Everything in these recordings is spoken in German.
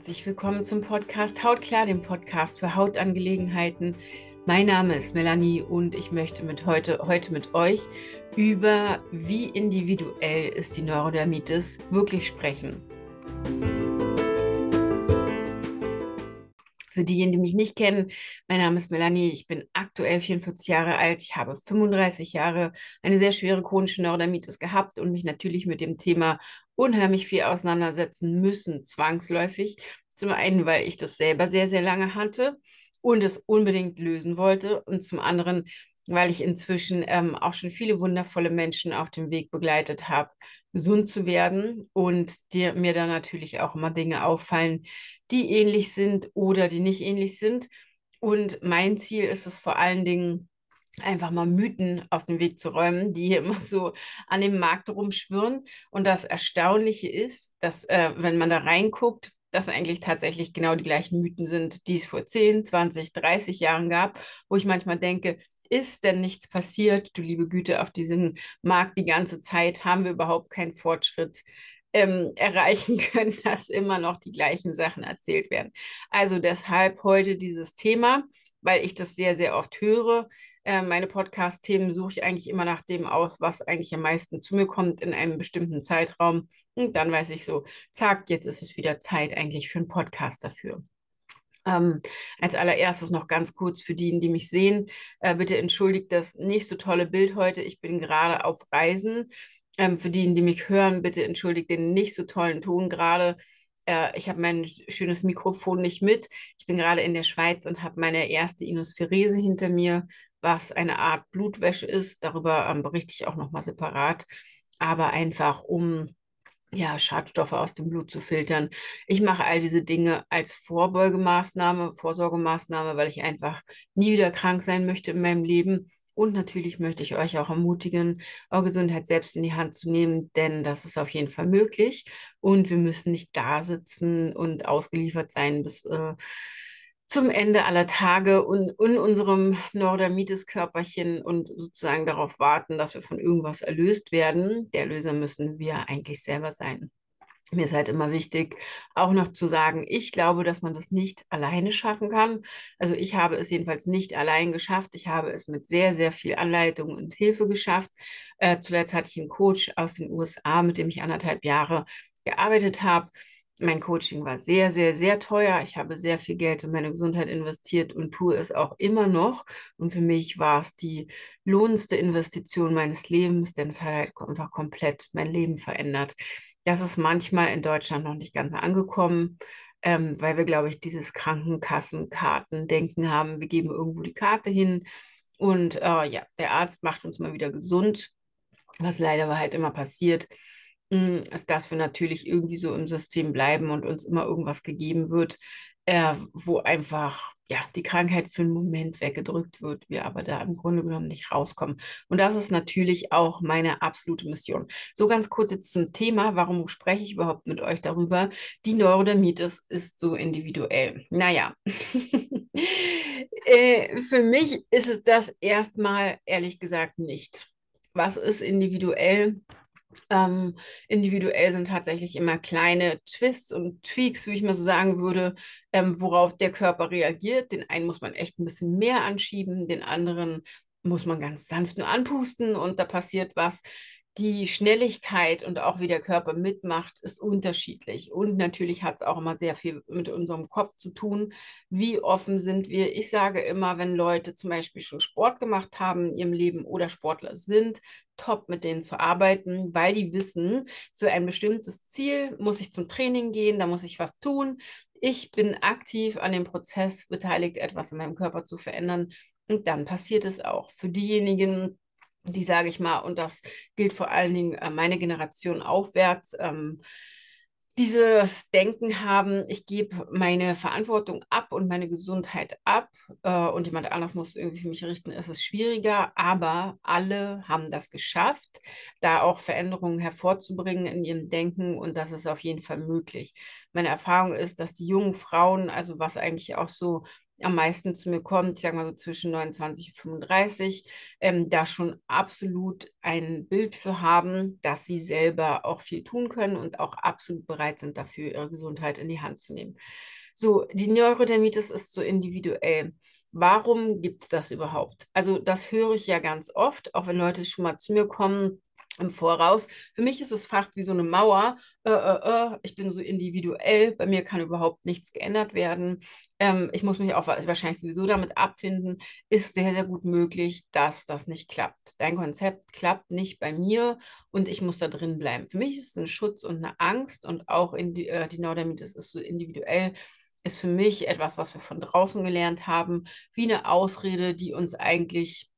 Herzlich willkommen zum Podcast Hautklar, dem Podcast für Hautangelegenheiten. Mein Name ist Melanie und ich möchte mit heute, heute mit euch über wie individuell ist die Neurodermitis wirklich sprechen. Für diejenigen, die mich nicht kennen, mein Name ist Melanie, ich bin aktuell 44 Jahre alt, ich habe 35 Jahre eine sehr schwere chronische Neurodermitis gehabt und mich natürlich mit dem Thema unheimlich viel auseinandersetzen müssen, zwangsläufig. Zum einen, weil ich das selber sehr, sehr lange hatte und es unbedingt lösen wollte und zum anderen, weil ich inzwischen ähm, auch schon viele wundervolle Menschen auf dem Weg begleitet habe, gesund zu werden und dir, mir dann natürlich auch immer Dinge auffallen, die ähnlich sind oder die nicht ähnlich sind. Und mein Ziel ist es vor allen Dingen, einfach mal Mythen aus dem Weg zu räumen, die hier immer so an dem Markt rumschwirren. Und das Erstaunliche ist, dass, äh, wenn man da reinguckt, dass eigentlich tatsächlich genau die gleichen Mythen sind, die es vor 10, 20, 30 Jahren gab, wo ich manchmal denke, ist denn nichts passiert? Du liebe Güte, auf diesem Markt die ganze Zeit haben wir überhaupt keinen Fortschritt ähm, erreichen können, dass immer noch die gleichen Sachen erzählt werden. Also deshalb heute dieses Thema, weil ich das sehr, sehr oft höre. Äh, meine Podcast-Themen suche ich eigentlich immer nach dem aus, was eigentlich am meisten zu mir kommt in einem bestimmten Zeitraum. Und dann weiß ich so, zack, jetzt ist es wieder Zeit eigentlich für einen Podcast dafür. Ähm, als allererstes noch ganz kurz für diejenigen, die mich sehen, äh, bitte entschuldigt das nicht so tolle Bild heute. Ich bin gerade auf Reisen. Ähm, für diejenigen, die mich hören, bitte entschuldigt den nicht so tollen Ton gerade. Äh, ich habe mein schönes Mikrofon nicht mit. Ich bin gerade in der Schweiz und habe meine erste Inospherese hinter mir, was eine Art Blutwäsche ist. Darüber ähm, berichte ich auch nochmal separat. Aber einfach um ja, Schadstoffe aus dem Blut zu filtern. Ich mache all diese Dinge als Vorbeugemaßnahme, Vorsorgemaßnahme, weil ich einfach nie wieder krank sein möchte in meinem Leben. Und natürlich möchte ich euch auch ermutigen, eure Gesundheit selbst in die Hand zu nehmen, denn das ist auf jeden Fall möglich. Und wir müssen nicht da sitzen und ausgeliefert sein bis äh, zum Ende aller Tage und in unserem Neurodermitis-Körperchen und sozusagen darauf warten, dass wir von irgendwas erlöst werden. Der Erlöser müssen wir eigentlich selber sein. Mir ist halt immer wichtig, auch noch zu sagen, ich glaube, dass man das nicht alleine schaffen kann. Also ich habe es jedenfalls nicht allein geschafft. Ich habe es mit sehr, sehr viel Anleitung und Hilfe geschafft. Äh, zuletzt hatte ich einen Coach aus den USA, mit dem ich anderthalb Jahre gearbeitet habe mein Coaching war sehr, sehr, sehr teuer. Ich habe sehr viel Geld in meine Gesundheit investiert und tue es auch immer noch. Und für mich war es die lohnendste Investition meines Lebens, denn es hat halt einfach komplett mein Leben verändert. Das ist manchmal in Deutschland noch nicht ganz angekommen, ähm, weil wir, glaube ich, dieses Krankenkassenkarten-Denken haben. Wir geben irgendwo die Karte hin und äh, ja, der Arzt macht uns mal wieder gesund, was leider halt immer passiert ist, dass wir natürlich irgendwie so im System bleiben und uns immer irgendwas gegeben wird, äh, wo einfach ja, die Krankheit für einen Moment weggedrückt wird, wir aber da im Grunde genommen nicht rauskommen. Und das ist natürlich auch meine absolute Mission. So ganz kurz jetzt zum Thema, warum spreche ich überhaupt mit euch darüber? Die Neurodermitis ist so individuell. Naja, äh, für mich ist es das erstmal ehrlich gesagt nicht. Was ist individuell? Ähm, individuell sind tatsächlich immer kleine Twists und Tweaks, wie ich mal so sagen würde, ähm, worauf der Körper reagiert. Den einen muss man echt ein bisschen mehr anschieben, den anderen muss man ganz sanft nur anpusten und da passiert was die Schnelligkeit und auch wie der Körper mitmacht, ist unterschiedlich. Und natürlich hat es auch immer sehr viel mit unserem Kopf zu tun. Wie offen sind wir? Ich sage immer, wenn Leute zum Beispiel schon Sport gemacht haben in ihrem Leben oder Sportler sind, top mit denen zu arbeiten, weil die wissen, für ein bestimmtes Ziel muss ich zum Training gehen, da muss ich was tun. Ich bin aktiv an dem Prozess beteiligt, etwas in meinem Körper zu verändern. Und dann passiert es auch. Für diejenigen, die sage ich mal, und das gilt vor allen Dingen äh, meine Generation aufwärts, ähm, dieses Denken haben, ich gebe meine Verantwortung ab und meine Gesundheit ab äh, und jemand anders muss irgendwie für mich richten, ist es schwieriger, aber alle haben das geschafft, da auch Veränderungen hervorzubringen in ihrem Denken und das ist auf jeden Fall möglich. Meine Erfahrung ist, dass die jungen Frauen, also was eigentlich auch so am meisten zu mir kommt, ich sage mal so zwischen 29 und 35, ähm, da schon absolut ein Bild für haben, dass sie selber auch viel tun können und auch absolut bereit sind dafür, ihre Gesundheit in die Hand zu nehmen. So, die Neurodermitis ist so individuell. Warum gibt es das überhaupt? Also das höre ich ja ganz oft, auch wenn Leute schon mal zu mir kommen im Voraus. Für mich ist es fast wie so eine Mauer. Äh, äh, äh, ich bin so individuell, bei mir kann überhaupt nichts geändert werden. Ähm, ich muss mich auch wahrscheinlich sowieso damit abfinden. Ist sehr, sehr gut möglich, dass das nicht klappt. Dein Konzept klappt nicht bei mir und ich muss da drin bleiben. Für mich ist es ein Schutz und eine Angst und auch in die, äh, die Neurodermitis ist so individuell ist für mich etwas, was wir von draußen gelernt haben, wie eine Ausrede, die uns eigentlich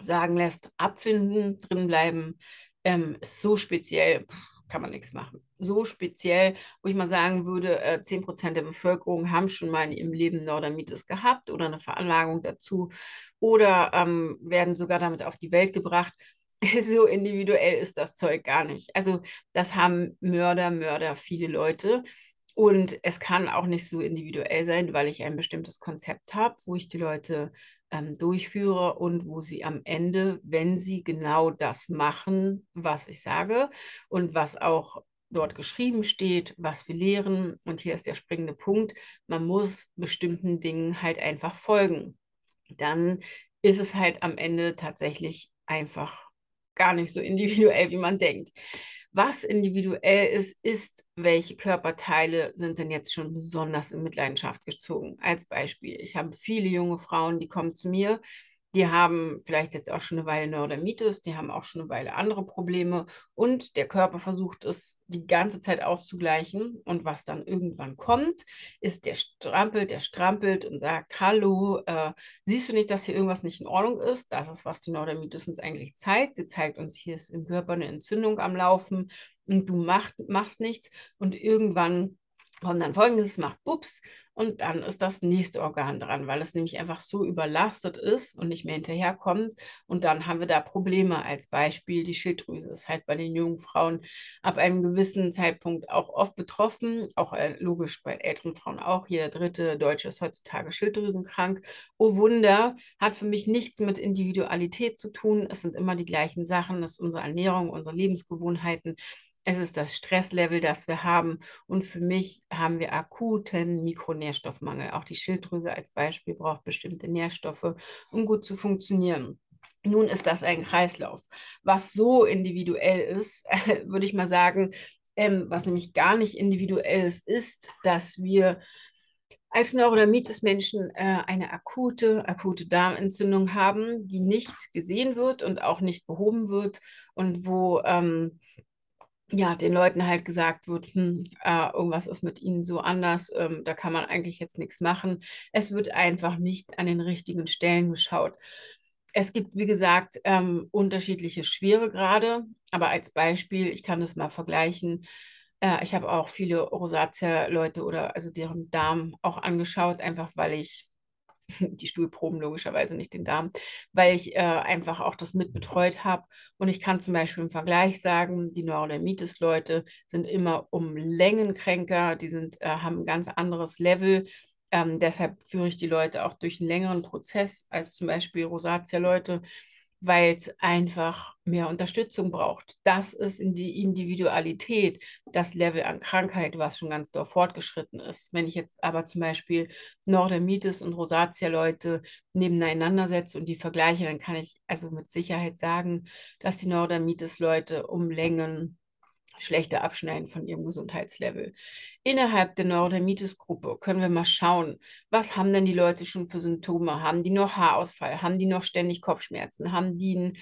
sagen lässt, abfinden, drinbleiben, ähm, so speziell, kann man nichts machen. So speziell, wo ich mal sagen würde, äh, 10% der Bevölkerung haben schon mal in ihrem Leben Neurodermitis gehabt oder eine Veranlagung dazu oder ähm, werden sogar damit auf die Welt gebracht. So individuell ist das Zeug gar nicht. Also das haben Mörder, Mörder, viele Leute. Und es kann auch nicht so individuell sein, weil ich ein bestimmtes Konzept habe, wo ich die Leute ähm, durchführe und wo sie am Ende, wenn sie genau das machen, was ich sage und was auch dort geschrieben steht, was wir lehren, und hier ist der springende Punkt, man muss bestimmten Dingen halt einfach folgen. Dann ist es halt am Ende tatsächlich einfach gar nicht so individuell, wie man denkt. Was individuell ist, ist, welche Körperteile sind denn jetzt schon besonders in Mitleidenschaft gezogen. Als Beispiel, ich habe viele junge Frauen, die kommen zu mir, die haben vielleicht jetzt auch schon eine Weile Neurodermitis, die haben auch schon eine Weile andere Probleme und der Körper versucht es die ganze Zeit auszugleichen. Und was dann irgendwann kommt, ist, der strampelt, der strampelt und sagt, hallo, äh, siehst du nicht, dass hier irgendwas nicht in Ordnung ist? Das ist, was die Neurodermitis uns eigentlich zeigt. Sie zeigt uns, hier ist im Körper eine Entzündung am Laufen und du mach, machst nichts. Und irgendwann kommt dann folgendes, macht Bups und dann ist das nächste Organ dran, weil es nämlich einfach so überlastet ist und nicht mehr hinterherkommt. Und dann haben wir da Probleme. Als Beispiel, die Schilddrüse ist halt bei den jungen Frauen ab einem gewissen Zeitpunkt auch oft betroffen. Auch äh, logisch bei älteren Frauen auch. Jeder dritte Deutsche ist heutzutage schilddrüsenkrank. Oh Wunder, hat für mich nichts mit Individualität zu tun. Es sind immer die gleichen Sachen. Es ist unsere Ernährung, unsere Lebensgewohnheiten es ist das Stresslevel, das wir haben. Und für mich haben wir akuten Mikronährstoffmangel. Auch die Schilddrüse als Beispiel braucht bestimmte Nährstoffe, um gut zu funktionieren. Nun ist das ein Kreislauf. Was so individuell ist, würde ich mal sagen, ähm, was nämlich gar nicht individuell ist, ist, dass wir als Neurodermitis-Menschen äh, eine akute, akute Darmentzündung haben, die nicht gesehen wird und auch nicht behoben wird und wo ähm, ja, den Leuten halt gesagt wird, hm, äh, irgendwas ist mit ihnen so anders, ähm, da kann man eigentlich jetzt nichts machen. Es wird einfach nicht an den richtigen Stellen geschaut. Es gibt, wie gesagt, ähm, unterschiedliche Schweregrade, aber als Beispiel, ich kann das mal vergleichen. Äh, ich habe auch viele Rosatia-Leute oder also deren Darm auch angeschaut, einfach weil ich die Stuhlproben logischerweise nicht den Darm, weil ich äh, einfach auch das mitbetreut habe. Und ich kann zum Beispiel im Vergleich sagen, die Neurodermitis-Leute sind immer um Längen kränker, die sind, äh, haben ein ganz anderes Level. Ähm, deshalb führe ich die Leute auch durch einen längeren Prozess als zum Beispiel Rosatia-Leute weil es einfach mehr Unterstützung braucht. Das ist in die Individualität, das Level an Krankheit, was schon ganz doll fortgeschritten ist. Wenn ich jetzt aber zum Beispiel Neurodermitis und Rosatia-Leute nebeneinander setze und die vergleiche, dann kann ich also mit Sicherheit sagen, dass die Neurodermitis-Leute um Längen schlechter abschneiden von ihrem Gesundheitslevel. Innerhalb der Neurodermitis-Gruppe können wir mal schauen, was haben denn die Leute schon für Symptome? Haben die noch Haarausfall? Haben die noch ständig Kopfschmerzen? Haben die ein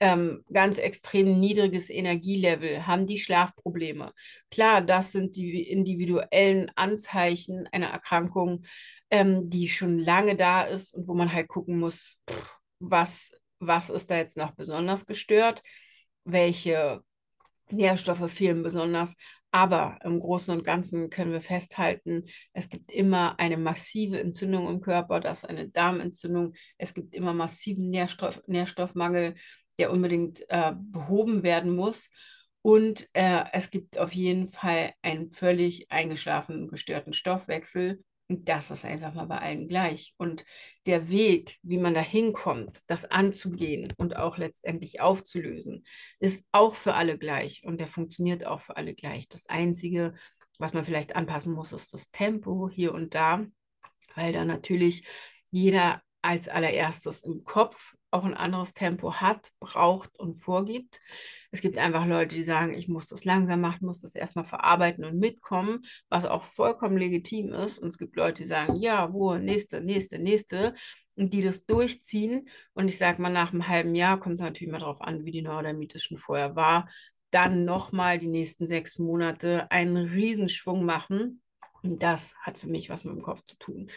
ähm, ganz extrem niedriges Energielevel? Haben die Schlafprobleme? Klar, das sind die individuellen Anzeichen einer Erkrankung, ähm, die schon lange da ist und wo man halt gucken muss, was, was ist da jetzt noch besonders gestört? Welche Nährstoffe fehlen besonders. Aber im Großen und Ganzen können wir festhalten, es gibt immer eine massive Entzündung im Körper, das ist eine Darmentzündung. Es gibt immer massiven Nährstoff, Nährstoffmangel, der unbedingt äh, behoben werden muss. Und äh, es gibt auf jeden Fall einen völlig eingeschlafenen, gestörten Stoffwechsel. Das ist einfach mal bei allen gleich. Und der Weg, wie man da hinkommt, das anzugehen und auch letztendlich aufzulösen, ist auch für alle gleich und der funktioniert auch für alle gleich. Das Einzige, was man vielleicht anpassen muss, ist das Tempo hier und da, weil da natürlich jeder als allererstes im Kopf auch ein anderes Tempo hat, braucht und vorgibt. Es gibt einfach Leute, die sagen, ich muss das langsam machen, muss das erstmal verarbeiten und mitkommen, was auch vollkommen legitim ist. Und es gibt Leute, die sagen, ja, wo, nächste, nächste, nächste. Und die das durchziehen. Und ich sage mal, nach einem halben Jahr kommt natürlich mal darauf an, wie die Neurodermitis schon vorher war. Dann nochmal die nächsten sechs Monate einen Riesenschwung machen und das hat für mich was mit dem Kopf zu tun.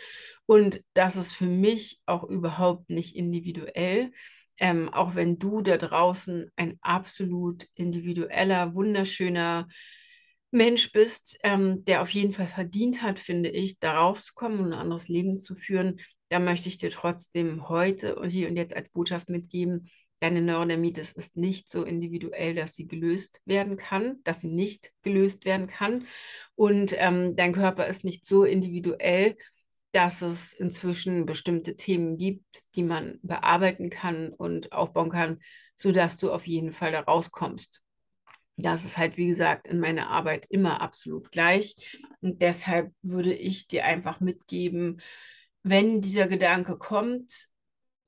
Und das ist für mich auch überhaupt nicht individuell. Ähm, auch wenn du da draußen ein absolut individueller, wunderschöner Mensch bist, ähm, der auf jeden Fall verdient hat, finde ich, da rauszukommen und ein anderes Leben zu führen, da möchte ich dir trotzdem heute und hier und jetzt als Botschaft mitgeben, deine Neurodermitis ist nicht so individuell, dass sie gelöst werden kann, dass sie nicht gelöst werden kann. Und ähm, dein Körper ist nicht so individuell, dass es inzwischen bestimmte Themen gibt, die man bearbeiten kann und aufbauen kann, sodass du auf jeden Fall da rauskommst. Das ist halt, wie gesagt, in meiner Arbeit immer absolut gleich. Und deshalb würde ich dir einfach mitgeben, wenn dieser Gedanke kommt,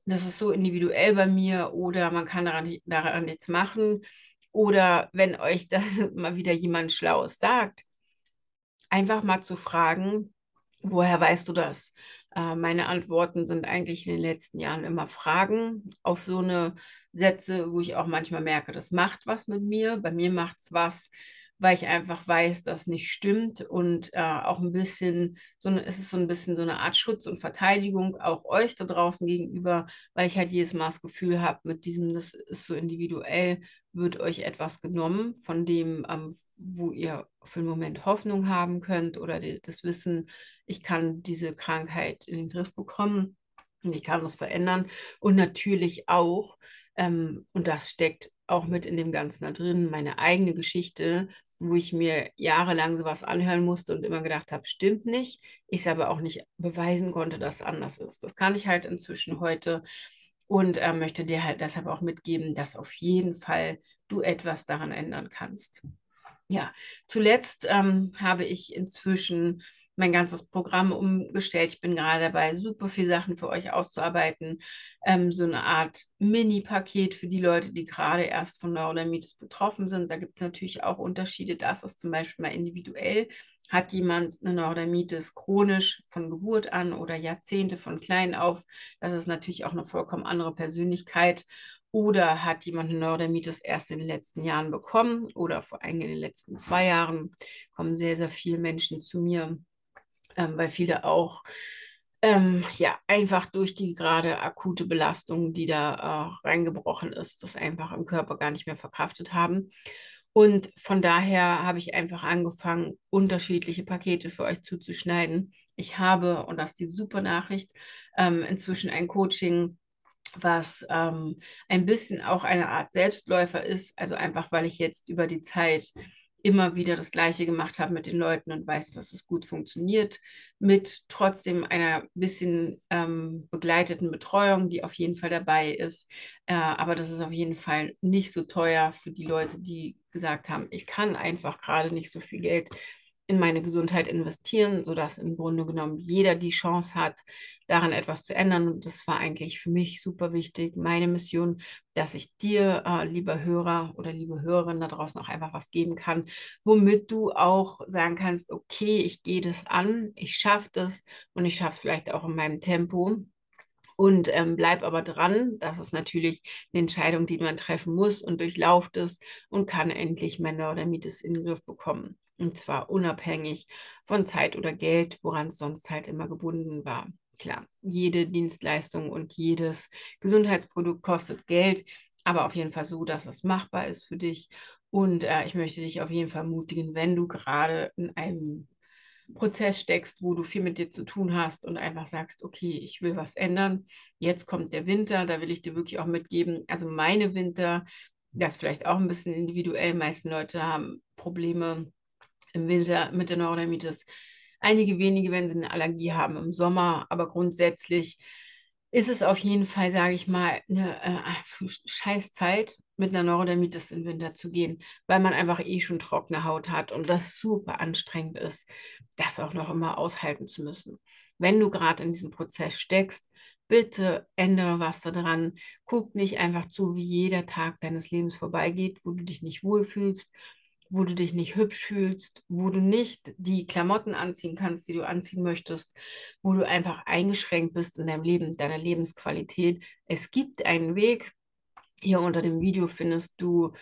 das ist so individuell bei mir oder man kann daran, daran nichts machen. Oder wenn euch das mal wieder jemand Schlaues sagt, einfach mal zu fragen, woher weißt du das? Äh, meine Antworten sind eigentlich in den letzten Jahren immer Fragen auf so eine Sätze, wo ich auch manchmal merke, das macht was mit mir. Bei mir macht es was, weil ich einfach weiß, dass nicht stimmt und äh, auch ein bisschen, so eine, es ist so ein bisschen so eine Art Schutz und Verteidigung auch euch da draußen gegenüber, weil ich halt jedes Mal das Gefühl habe, mit diesem, das ist so individuell, wird euch etwas genommen von dem, ähm, wo ihr für einen Moment Hoffnung haben könnt oder die, das Wissen, ich kann diese Krankheit in den Griff bekommen und ich kann das verändern. Und natürlich auch, ähm, und das steckt auch mit in dem Ganzen da drin, meine eigene Geschichte, wo ich mir jahrelang sowas anhören musste und immer gedacht habe, stimmt nicht. Ich es aber auch nicht beweisen konnte, dass es anders ist. Das kann ich halt inzwischen heute und äh, möchte dir halt deshalb auch mitgeben, dass auf jeden Fall du etwas daran ändern kannst. Ja, zuletzt ähm, habe ich inzwischen mein ganzes Programm umgestellt. Ich bin gerade dabei, super viele Sachen für euch auszuarbeiten. Ähm, so eine Art Mini-Paket für die Leute, die gerade erst von Neurodermitis betroffen sind. Da gibt es natürlich auch Unterschiede. Das ist zum Beispiel mal individuell. Hat jemand eine Neurodermitis chronisch von Geburt an oder Jahrzehnte von klein auf? Das ist natürlich auch eine vollkommen andere Persönlichkeit. Oder hat jemand eine Neurodermitis erst in den letzten Jahren bekommen oder vor allem in den letzten zwei Jahren? Kommen sehr, sehr viele Menschen zu mir ähm, weil viele auch ähm, ja einfach durch die gerade akute Belastung, die da äh, reingebrochen ist, das einfach im Körper gar nicht mehr verkraftet haben. Und von daher habe ich einfach angefangen, unterschiedliche Pakete für euch zuzuschneiden. Ich habe, und das ist die super Nachricht, ähm, inzwischen ein Coaching was ähm, ein bisschen auch eine Art Selbstläufer ist, also einfach weil ich jetzt über die Zeit immer wieder das Gleiche gemacht habe mit den Leuten und weiß, dass es gut funktioniert, mit trotzdem einer bisschen ähm, begleiteten Betreuung, die auf jeden Fall dabei ist. Äh, aber das ist auf jeden Fall nicht so teuer für die Leute, die gesagt haben, ich kann einfach gerade nicht so viel Geld in meine Gesundheit investieren, sodass im Grunde genommen jeder die Chance hat, daran etwas zu ändern. Und das war eigentlich für mich super wichtig, meine Mission, dass ich dir, äh, lieber Hörer oder liebe Hörerin da draußen auch einfach was geben kann, womit du auch sagen kannst, okay, ich gehe das an, ich schaffe das und ich schaffe es vielleicht auch in meinem Tempo und ähm, bleib aber dran. Das ist natürlich eine Entscheidung, die man treffen muss und durchlauft es und kann endlich Männer oder Mietes in den Griff bekommen. Und zwar unabhängig von Zeit oder Geld, woran es sonst halt immer gebunden war. Klar, jede Dienstleistung und jedes Gesundheitsprodukt kostet Geld, aber auf jeden Fall so, dass es machbar ist für dich. Und äh, ich möchte dich auf jeden Fall ermutigen, wenn du gerade in einem Prozess steckst, wo du viel mit dir zu tun hast und einfach sagst, okay, ich will was ändern. Jetzt kommt der Winter, da will ich dir wirklich auch mitgeben. Also meine Winter, das vielleicht auch ein bisschen individuell. Meisten Leute haben Probleme im Winter mit der Neurodermitis. Einige wenige, wenn sie eine Allergie haben im Sommer, aber grundsätzlich ist es auf jeden Fall, sage ich mal, eine äh, Scheißzeit, mit einer Neurodermitis den Winter zu gehen, weil man einfach eh schon trockene Haut hat und das super anstrengend ist, das auch noch immer aushalten zu müssen. Wenn du gerade in diesem Prozess steckst, bitte ändere was daran. Guck nicht einfach zu, wie jeder Tag deines Lebens vorbeigeht, wo du dich nicht wohlfühlst, wo du dich nicht hübsch fühlst, wo du nicht die Klamotten anziehen kannst, die du anziehen möchtest, wo du einfach eingeschränkt bist in deinem Leben, deiner Lebensqualität. Es gibt einen Weg. Hier unter dem Video findest du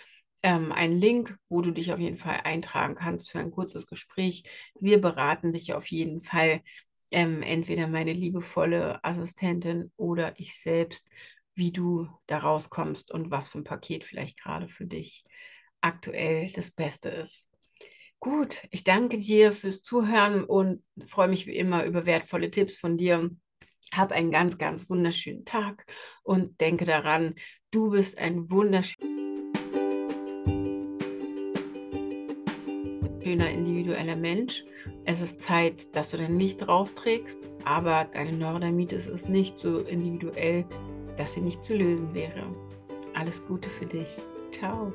ähm, einen Link, wo du dich auf jeden Fall eintragen kannst für ein kurzes Gespräch. Wir beraten dich auf jeden Fall, ähm, entweder meine liebevolle Assistentin oder ich selbst, wie du da rauskommst und was für ein Paket vielleicht gerade für dich aktuell das Beste ist. Gut, ich danke dir fürs Zuhören und freue mich wie immer über wertvolle Tipps von dir. Hab einen ganz, ganz wunderschönen Tag und denke daran, du bist ein wunderschöner individueller Mensch. Es ist Zeit, dass du dein Licht rausträgst, aber deine Neurodermitis ist nicht so individuell, dass sie nicht zu lösen wäre. Alles Gute für dich. Ciao.